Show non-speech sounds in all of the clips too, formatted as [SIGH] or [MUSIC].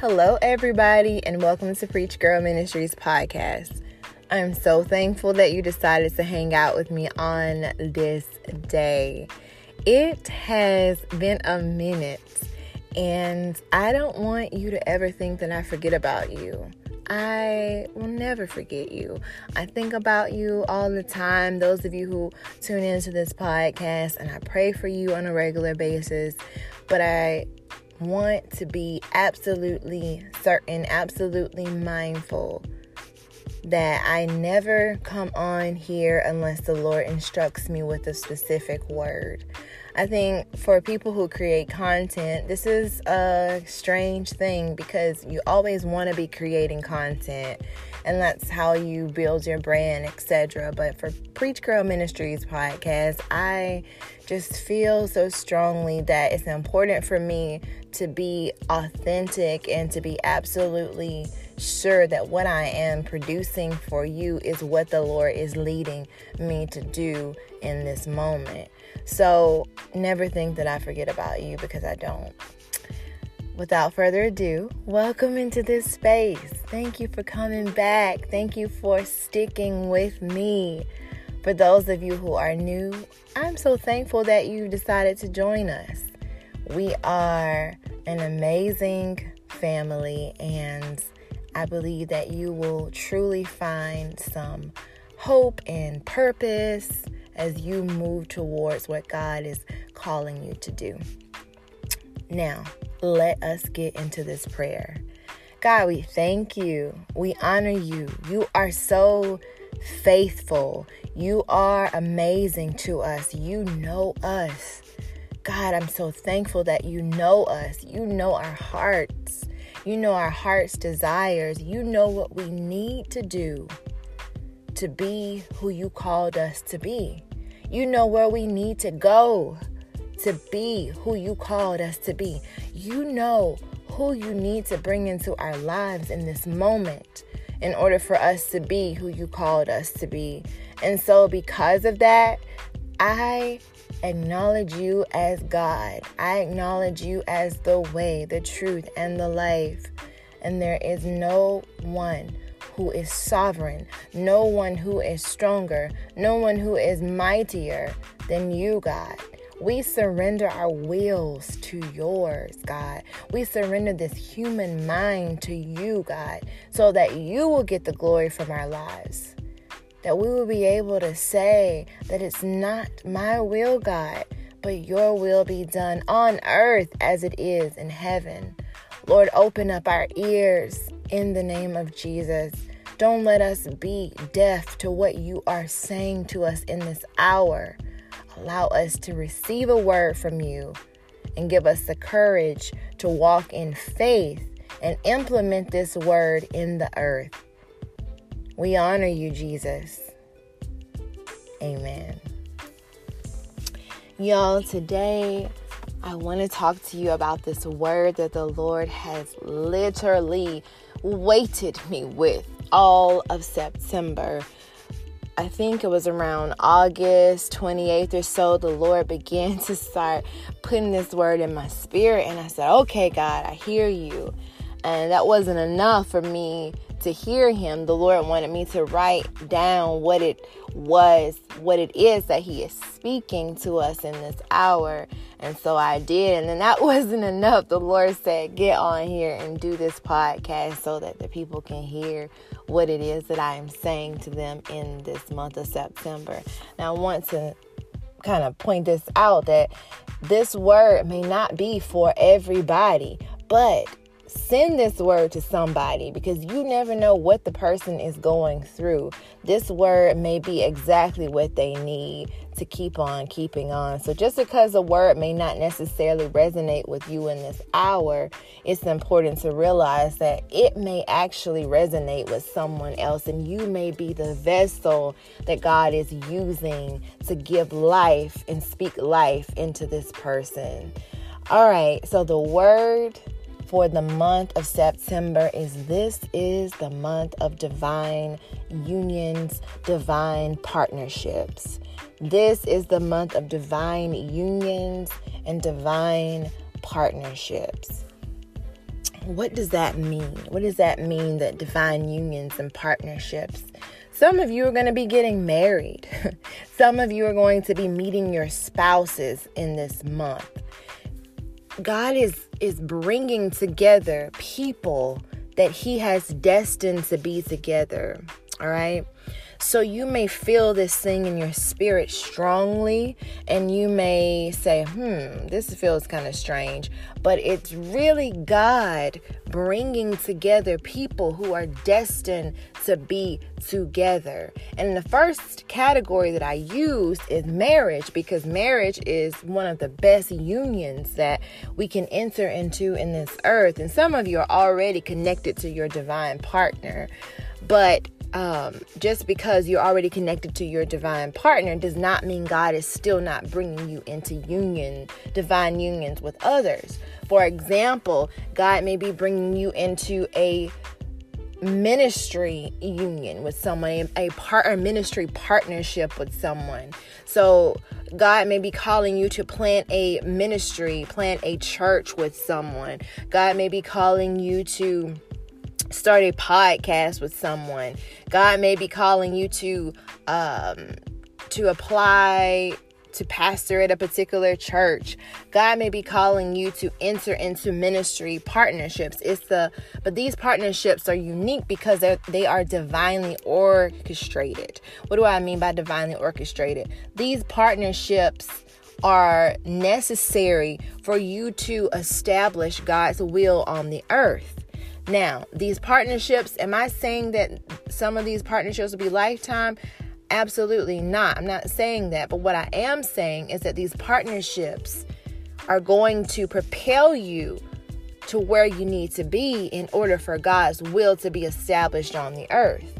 Hello, everybody, and welcome to Preach Girl Ministries podcast. I'm so thankful that you decided to hang out with me on this day. It has been a minute, and I don't want you to ever think that I forget about you. I will never forget you. I think about you all the time. Those of you who tune into this podcast, and I pray for you on a regular basis. But I want to be absolutely certain, absolutely mindful that I never come on here unless the Lord instructs me with a specific word. I think for people who create content, this is a strange thing because you always want to be creating content and that's how you build your brand, etc. But for Preach Girl Ministries podcast, I just feel so strongly that it's important for me to be authentic and to be absolutely sure that what I am producing for you is what the Lord is leading me to do in this moment. So never think that I forget about you because I don't. Without further ado, welcome into this space. Thank you for coming back. Thank you for sticking with me. For those of you who are new, I'm so thankful that you decided to join us. We are an amazing family, and I believe that you will truly find some hope and purpose as you move towards what God is calling you to do. Now, let us get into this prayer. God, we thank you. We honor you. You are so faithful. You are amazing to us. You know us. God, I'm so thankful that you know us. You know our hearts. You know our heart's desires. You know what we need to do to be who you called us to be. You know where we need to go to be who you called us to be. You know who you need to bring into our lives in this moment in order for us to be who you called us to be. And so, because of that, I acknowledge you as God. I acknowledge you as the way, the truth, and the life. And there is no one who is sovereign, no one who is stronger, no one who is mightier than you, God. We surrender our wills to yours, God. We surrender this human mind to you, God, so that you will get the glory from our lives. That we will be able to say that it's not my will, God, but your will be done on earth as it is in heaven. Lord, open up our ears in the name of Jesus. Don't let us be deaf to what you are saying to us in this hour. Allow us to receive a word from you and give us the courage to walk in faith and implement this word in the earth. We honor you, Jesus. Amen. Y'all, today I want to talk to you about this word that the Lord has literally weighted me with all of September. I think it was around August 28th or so, the Lord began [LAUGHS] to start putting this word in my spirit. And I said, Okay, God, I hear you. And that wasn't enough for me to hear him, the Lord wanted me to write down what it was, what it is that he is speaking to us in this hour. And so I did. And then that [LAUGHS] wasn't enough. The Lord said, Get on here and do this podcast so that the people can hear what it is that I am saying to them in this month of September. Now, I want to kind of point this out that this word may not be for everybody, but send this word to somebody because you never know what the person is going through. This word may be exactly what they need to keep on keeping on. So, just because a word may not necessarily resonate with you in this hour, it's important to realize that it may actually resonate with someone else, and you may be the vessel that God is using to give life and speak life into this person. All right, so the word for the month of September is this is the month of divine unions, divine partnerships. This is the month of divine unions and divine partnerships. what does that mean? What does that mean that divine unions and partnerships? Some of you are going to be getting married. [LAUGHS] Some of you are going to be meeting your spouses in this month. God is is bringing together people that he has destined to be together. All right? So you may feel this thing in your spirit strongly, and you may say, hmm, this feels kind of strange. But it's really God bringing together people who are destined to be together. And the first category that I use is marriage because marriage is one of the best unions that we can enter into in this earth. And some of you are already connected to your divine partner. But um, just because you're already connected to your divine partner does not mean God is still not bringing you into union, divine unions with others. For example, God may be bringing you into a ministry union with someone, a partner ministry partnership with someone. So God may be calling you to plant a ministry, plant a church with someone. God may be calling you to start a podcast with someone. God may be calling you to um, to apply to pastor at a particular church. God may be calling you to enter into ministry partnerships. It's the but these partnerships are unique because they they are divinely orchestrated. What do I mean by divinely orchestrated? These partnerships are necessary for you to establish God's will on the earth. Now, these partnerships, am I saying that some of these partnerships will be lifetime? Absolutely not. I'm not saying that. But what I am saying is that these partnerships are going to propel you to where you need to be in order for God's will to be established on the earth.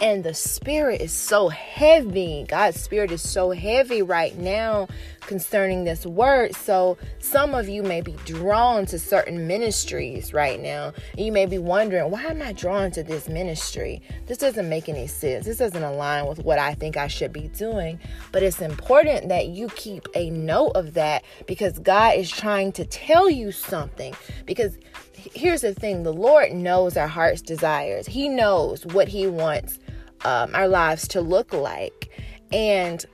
And the spirit is so heavy. God's spirit is so heavy right now concerning this word. So some of you may be drawn to certain ministries right now. And you may be wondering, why am I drawn to this ministry? This doesn't make any sense. This doesn't align with what I think I should be doing. But it's important that you keep a note of that because God is trying to tell you something. Because here's the thing the Lord knows our heart's desires, He knows what He wants um, our lives to look like. And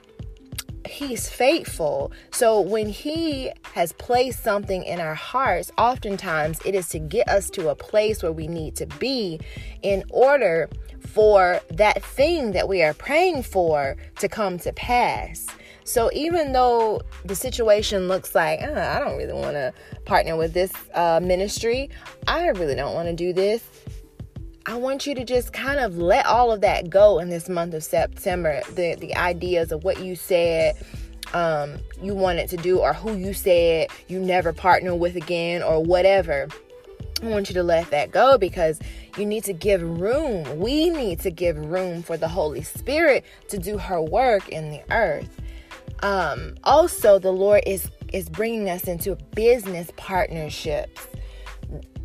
he's faithful. So when he has placed something in our hearts, oftentimes it is to get us to a place where we need to be in order for that thing that we are praying for to come to pass. So even though the situation looks like uh, I don't really want to partner with this uh, ministry, I really don't want to do this. I want you to just kind of let all of that go in this month of September. The the ideas of what you said um, you wanted to do, or who you said you never partner with again, or whatever. I want you to let that go because you need to give room. We need to give room for the Holy Spirit to do her work in the earth. Um, also, the Lord is is bringing us into business partnerships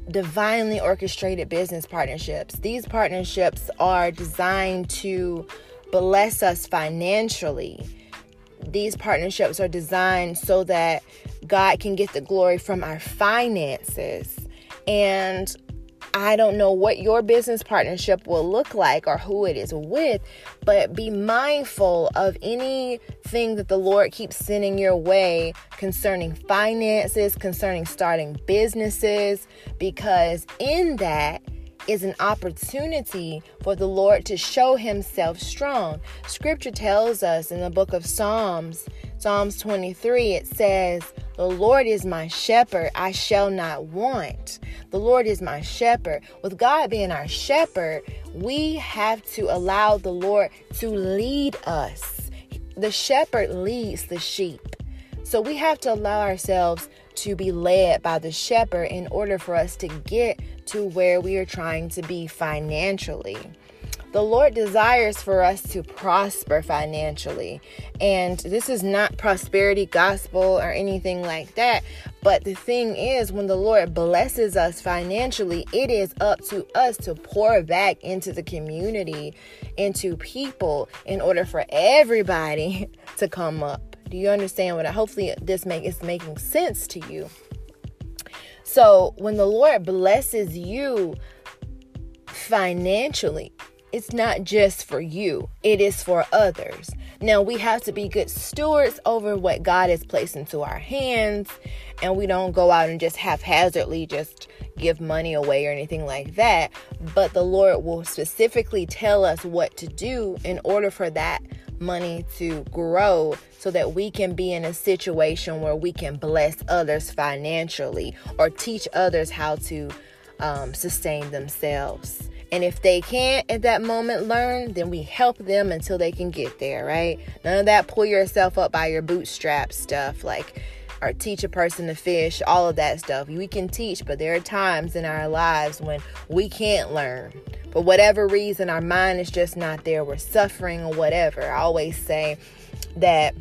divinely orchestrated business partnerships. These partnerships are designed to bless us financially. These partnerships are designed so that God can get the glory from our finances. And I don't know what your business partnership will look like or who it is with, but be mindful of anything that the Lord keeps sending your way concerning finances, concerning starting businesses, because in that, is an opportunity for the Lord to show himself strong. Scripture tells us in the book of Psalms, Psalms 23, it says, The Lord is my shepherd, I shall not want. The Lord is my shepherd. With God being our shepherd, we have to allow the Lord to lead us. The shepherd leads the sheep. So we have to allow ourselves to be led by the shepherd in order for us to get to where we are trying to be financially. The Lord desires for us to prosper financially. And this is not prosperity gospel or anything like that. But the thing is, when the Lord blesses us financially, it is up to us to pour back into the community, into people, in order for everybody [LAUGHS] to come up. Do you understand what I hopefully this make is making sense to you? So when the Lord blesses you financially, it's not just for you, it is for others. Now, we have to be good stewards over what God has placed into our hands, and we don't go out and just haphazardly just give money away or anything like that. But the Lord will specifically tell us what to do in order for that money to grow so that we can be in a situation where we can bless others financially or teach others how to um, sustain themselves. And if they can't at that moment learn, then we help them until they can get there, right? None of that pull yourself up by your bootstraps stuff like or teach a person to fish, all of that stuff. We can teach, but there are times in our lives when we can't learn. For whatever reason, our mind is just not there. We're suffering or whatever. I always say that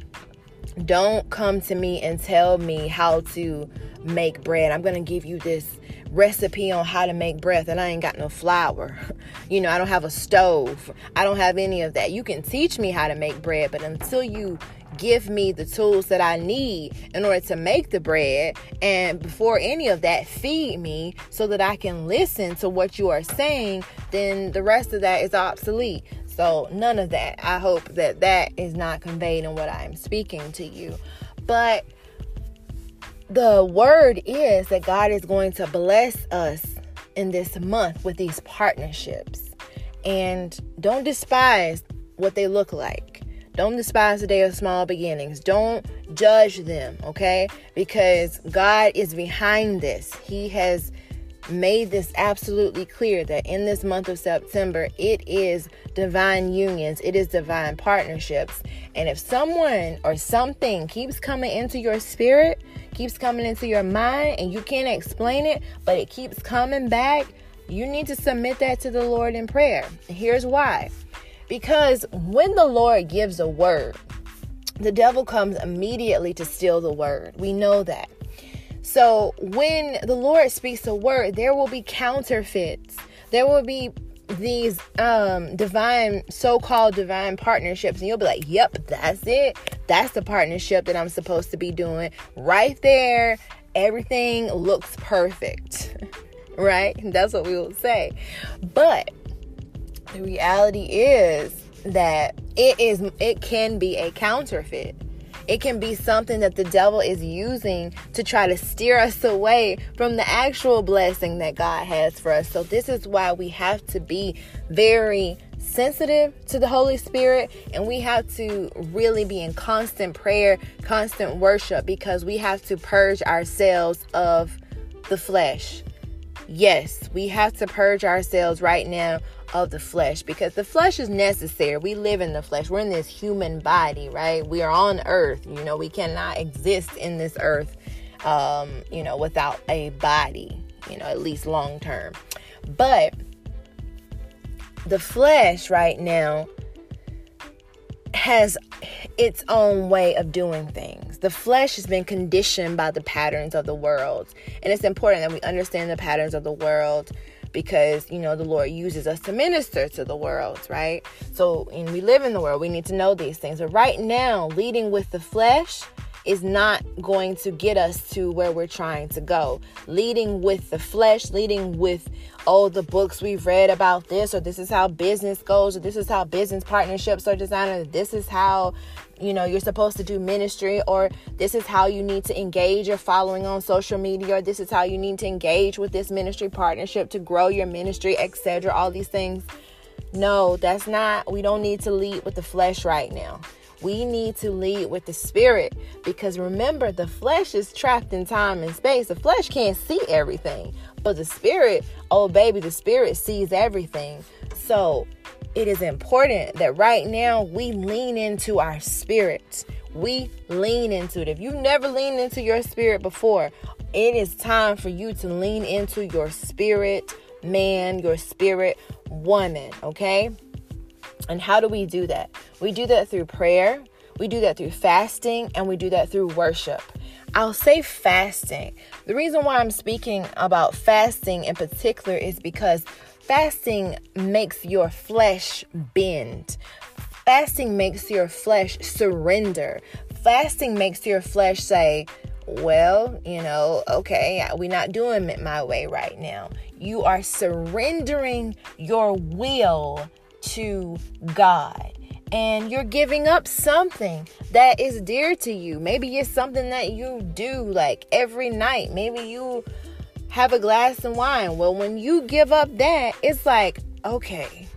don't come to me and tell me how to make bread. I'm going to give you this recipe on how to make bread and I ain't got no flour. [LAUGHS] You know, I don't have a stove. I don't have any of that. You can teach me how to make bread, but until you give me the tools that I need in order to make the bread, and before any of that, feed me so that I can listen to what you are saying, then the rest of that is obsolete. So, none of that. I hope that that is not conveyed in what I'm speaking to you. But the word is that God is going to bless us in this month with these partnerships. And don't despise what they look like. Don't despise the day of small beginnings. Don't judge them, okay? Because God is behind this. He has made this absolutely clear that in this month of September, it is divine unions, it is divine partnerships. And if someone or something keeps coming into your spirit, keeps coming into your mind, and you can't explain it, but it keeps coming back, you need to submit that to the Lord in prayer. Here's why because when the Lord gives a word, the devil comes immediately to steal the word. We know that. So when the Lord speaks a word, there will be counterfeits. There will be these um divine so-called divine partnerships and you'll be like yep that's it that's the partnership that i'm supposed to be doing right there everything looks perfect [LAUGHS] right that's what we will say but the reality is that it is it can be a counterfeit it can be something that the devil is using to try to steer us away from the actual blessing that God has for us. So, this is why we have to be very sensitive to the Holy Spirit and we have to really be in constant prayer, constant worship because we have to purge ourselves of the flesh. Yes, we have to purge ourselves right now of the flesh because the flesh is necessary. We live in the flesh. We're in this human body, right? We are on earth. You know, we cannot exist in this earth, um, you know, without a body, you know, at least long term. But the flesh right now has its own way of doing things. The flesh has been conditioned by the patterns of the world. And it's important that we understand the patterns of the world because you know the Lord uses us to minister to the world, right? So, and we live in the world, we need to know these things. But right now, leading with the flesh is not going to get us to where we're trying to go. Leading with the flesh, leading with oh the books we've read about this or this is how business goes or this is how business partnerships are designed or this is how you know you're supposed to do ministry or this is how you need to engage your following on social media or this is how you need to engage with this ministry partnership to grow your ministry etc all these things. No that's not we don't need to lead with the flesh right now. We need to lead with the spirit because remember the flesh is trapped in time and space. The flesh can't see everything but the spirit oh baby the spirit sees everything. So it is important that right now we lean into our spirit. We lean into it. If you've never leaned into your spirit before, it is time for you to lean into your spirit man, your spirit woman, okay? And how do we do that? We do that through prayer, we do that through fasting, and we do that through worship. I'll say fasting. The reason why I'm speaking about fasting in particular is because Fasting makes your flesh bend. Fasting makes your flesh surrender. Fasting makes your flesh say, well, you know, okay, we're not doing it my way right now. You are surrendering your will to God. And you're giving up something that is dear to you. Maybe it's something that you do like every night. Maybe you have a glass of wine. Well, when you give up that, it's like, okay,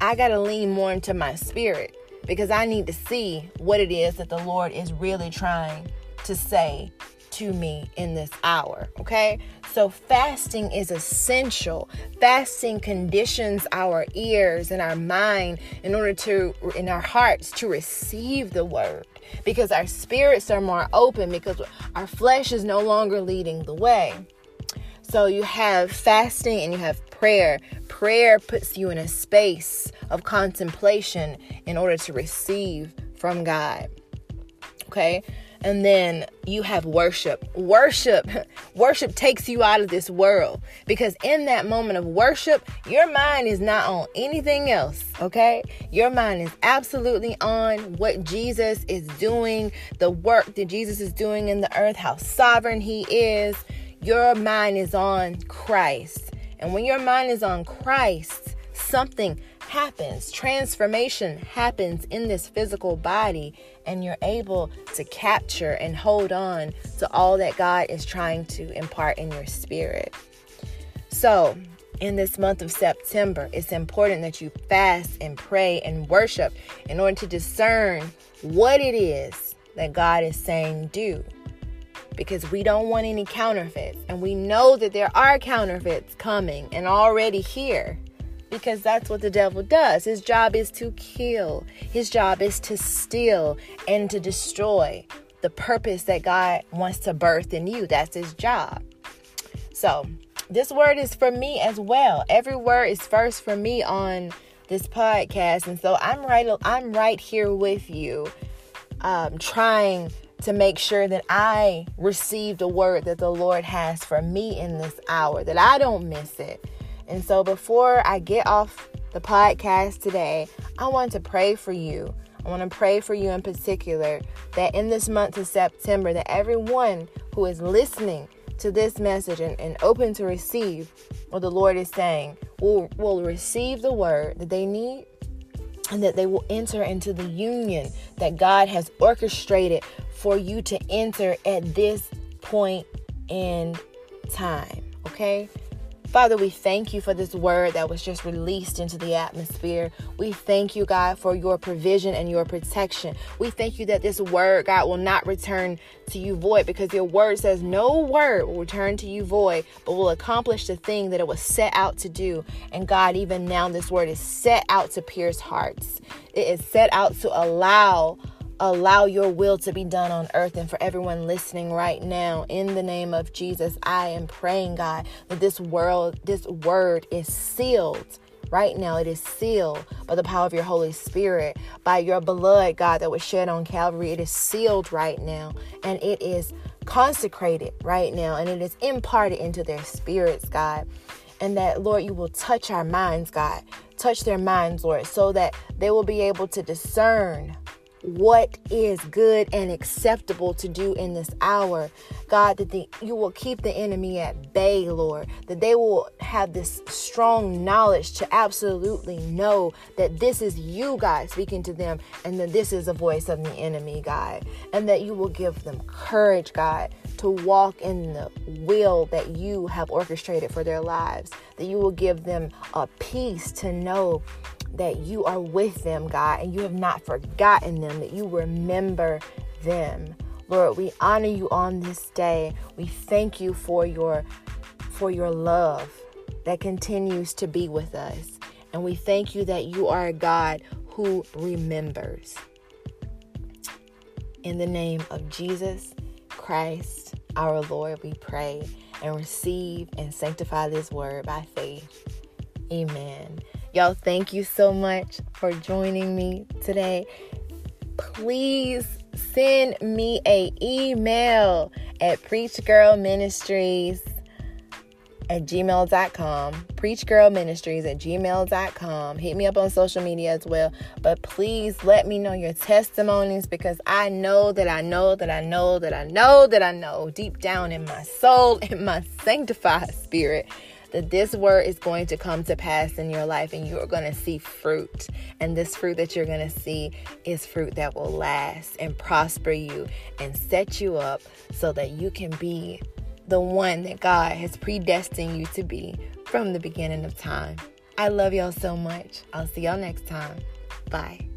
I got to lean more into my spirit because I need to see what it is that the Lord is really trying to say to me in this hour. Okay. So fasting is essential. Fasting conditions our ears and our mind in order to, in our hearts, to receive the word because our spirits are more open because our flesh is no longer leading the way. So you have fasting and you have prayer. Prayer puts you in a space of contemplation in order to receive from God. Okay? And then you have worship. Worship, [LAUGHS] worship takes you out of this world because in that moment of worship, your mind is not on anything else, okay? Your mind is absolutely on what Jesus is doing, the work that Jesus is doing in the earth, how sovereign he is. Your mind is on Christ. And when your mind is on Christ, something happens. Transformation happens in this physical body, and you're able to capture and hold on to all that God is trying to impart in your spirit. So, in this month of September, it's important that you fast and pray and worship in order to discern what it is that God is saying do. Because we don't want any counterfeits. And we know that there are counterfeits coming and already here because that's what the devil does. His job is to kill, his job is to steal and to destroy the purpose that God wants to birth in you. That's his job. So, this word is for me as well. Every word is first for me on this podcast, and so I'm right. I'm right here with you, um, trying to make sure that I receive the word that the Lord has for me in this hour, that I don't miss it and so before I get off the podcast today, I want to pray for you. I want to pray for you in particular that in this month of September, that everyone who is listening to this message and, and open to receive what the Lord is saying will, will receive the word that they need and that they will enter into the union that God has orchestrated for you to enter at this point in time. Okay? Father, we thank you for this word that was just released into the atmosphere. We thank you, God, for your provision and your protection. We thank you that this word, God, will not return to you void because your word says no word will return to you void, but will accomplish the thing that it was set out to do. And God, even now, this word is set out to pierce hearts, it is set out to allow allow your will to be done on earth. And for everyone listening right now, in the name of Jesus, I am praying, God, that this world, this word is sealed. Right now, it is sealed by the power of your Holy Spirit, by your blood, God, that was shed on Calvary. It is sealed right now, and it is consecrated right now, and it is imparted into their spirits, God. And that, Lord, you will touch our minds, God. Touch their minds, Lord, so that they will be able to discern what is good and acceptable to do in this hour. God, that the, you will keep the enemy at bay, Lord, that they will have this strong knowledge to absolutely know that this is you, God, speaking to them, and that this is a voice of the enemy, God, and that you will give them courage, God, to walk in the will that you have orchestrated for their lives, that you will give them a peace to know that you are with them, God, and you have not forgotten them, that you remember them. Lord, we honor you on this day. We thank you for your for your love that continues to be with us. And we thank you that you are a God who remembers. In the name of Jesus Christ, our Lord, we pray and receive and sanctify this word by faith. Amen. Y'all, thank you so much for joining me today. Please send me a email at preachgirlministries at gmail.com, preachgirlministries at gmail.com. Hit me up on social media as well. But please let me know your testimonies because I know that I know that I know that I know that I know deep down in my soul, [LAUGHS] in my sanctified spirit, that this word is going to come to pass in your life and you are going to see fruit. And this fruit that you're going to see is fruit that will last and prosper you and set you up so that you can be the one that God has predestined you to be from the beginning of time. I love y'all so much. I'll see y'all next time. Bye.